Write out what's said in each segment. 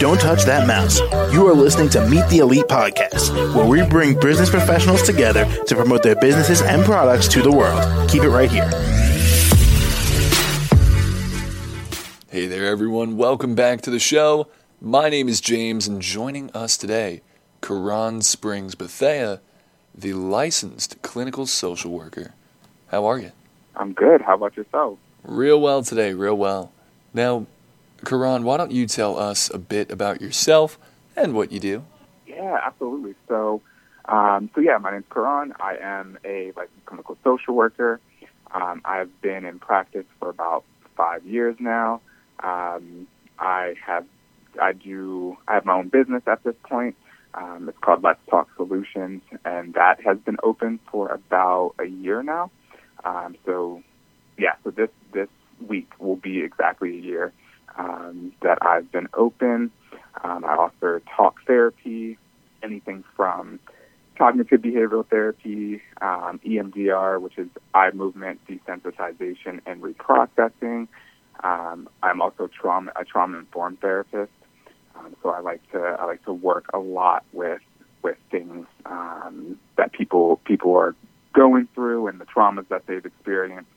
Don't touch that mouse. You are listening to Meet the Elite Podcast, where we bring business professionals together to promote their businesses and products to the world. Keep it right here. Hey there, everyone. Welcome back to the show. My name is James, and joining us today, Karon Springs Bethea, the licensed clinical social worker. How are you? I'm good. How about yourself? Real well today, real well. Now, Karon, why don't you tell us a bit about yourself and what you do? Yeah, absolutely. So, um, so yeah, my name's Karon. I am a licensed clinical social worker. Um, I've been in practice for about five years now. Um, I have, I do, I have my own business at this point. Um, it's called Let's Talk Solutions, and that has been open for about a year now. Um, so, yeah, so this this week will be exactly a year um, that I've been open. Um, I offer talk therapy, anything from cognitive behavioral therapy, um, EMDR, which is eye movement desensitization and reprocessing. Um, I'm also trauma a trauma informed therapist, um, so I like to I like to work a lot with with things um, that people people are going through and the traumas that they've experienced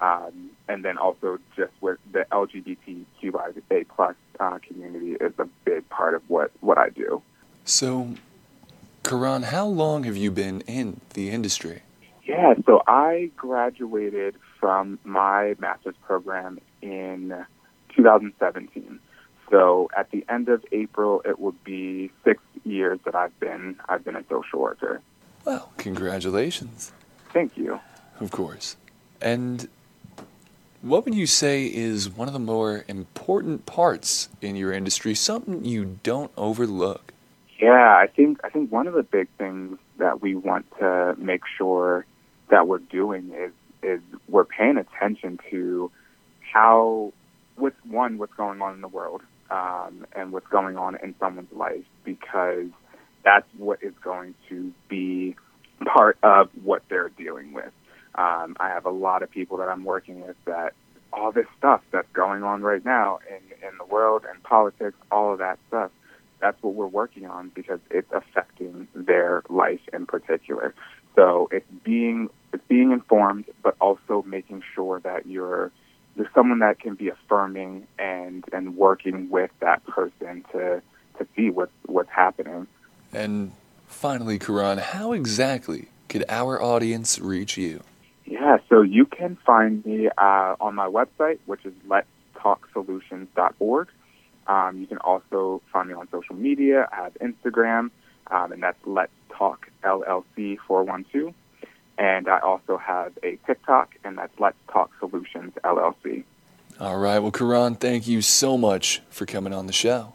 um, and then also just with the LGBTQIA plus uh, community is a big part of what, what I do. So, Karon, how long have you been in the industry? Yeah, so I graduated from my master's program in 2017. So at the end of April, it would be six years that I've been I've been a social worker. Well, congratulations. Thank you. Of course. And what would you say is one of the more important parts in your industry, something you don't overlook? Yeah, I think I think one of the big things that we want to make sure that we're doing is is we're paying attention to how what's one what's going on in the world um, and what's going on in someone's life because that's what is going to be part of what they're dealing with. Um, I have a lot of people that I'm working with that all this stuff that's going on right now in, in the world and politics, all of that stuff, that's what we're working on because it's affecting their life in particular. So it's being it's being informed, but also making sure that you're you're someone that can be affirming and and working with that person to to see what's what's happening. And finally, Karon, how exactly could our audience reach you? Yeah, so you can find me uh, on my website, which is letstalksolutions.org. Um, you can also find me on social media. I have Instagram, um, and that's Let's Talk LLC 412. And I also have a TikTok, and that's Let's Talk Solutions LLC. All right. Well, Karon, thank you so much for coming on the show.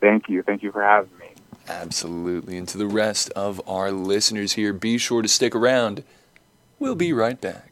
Thank you. Thank you for having me. Absolutely. And to the rest of our listeners here, be sure to stick around. We'll be right back.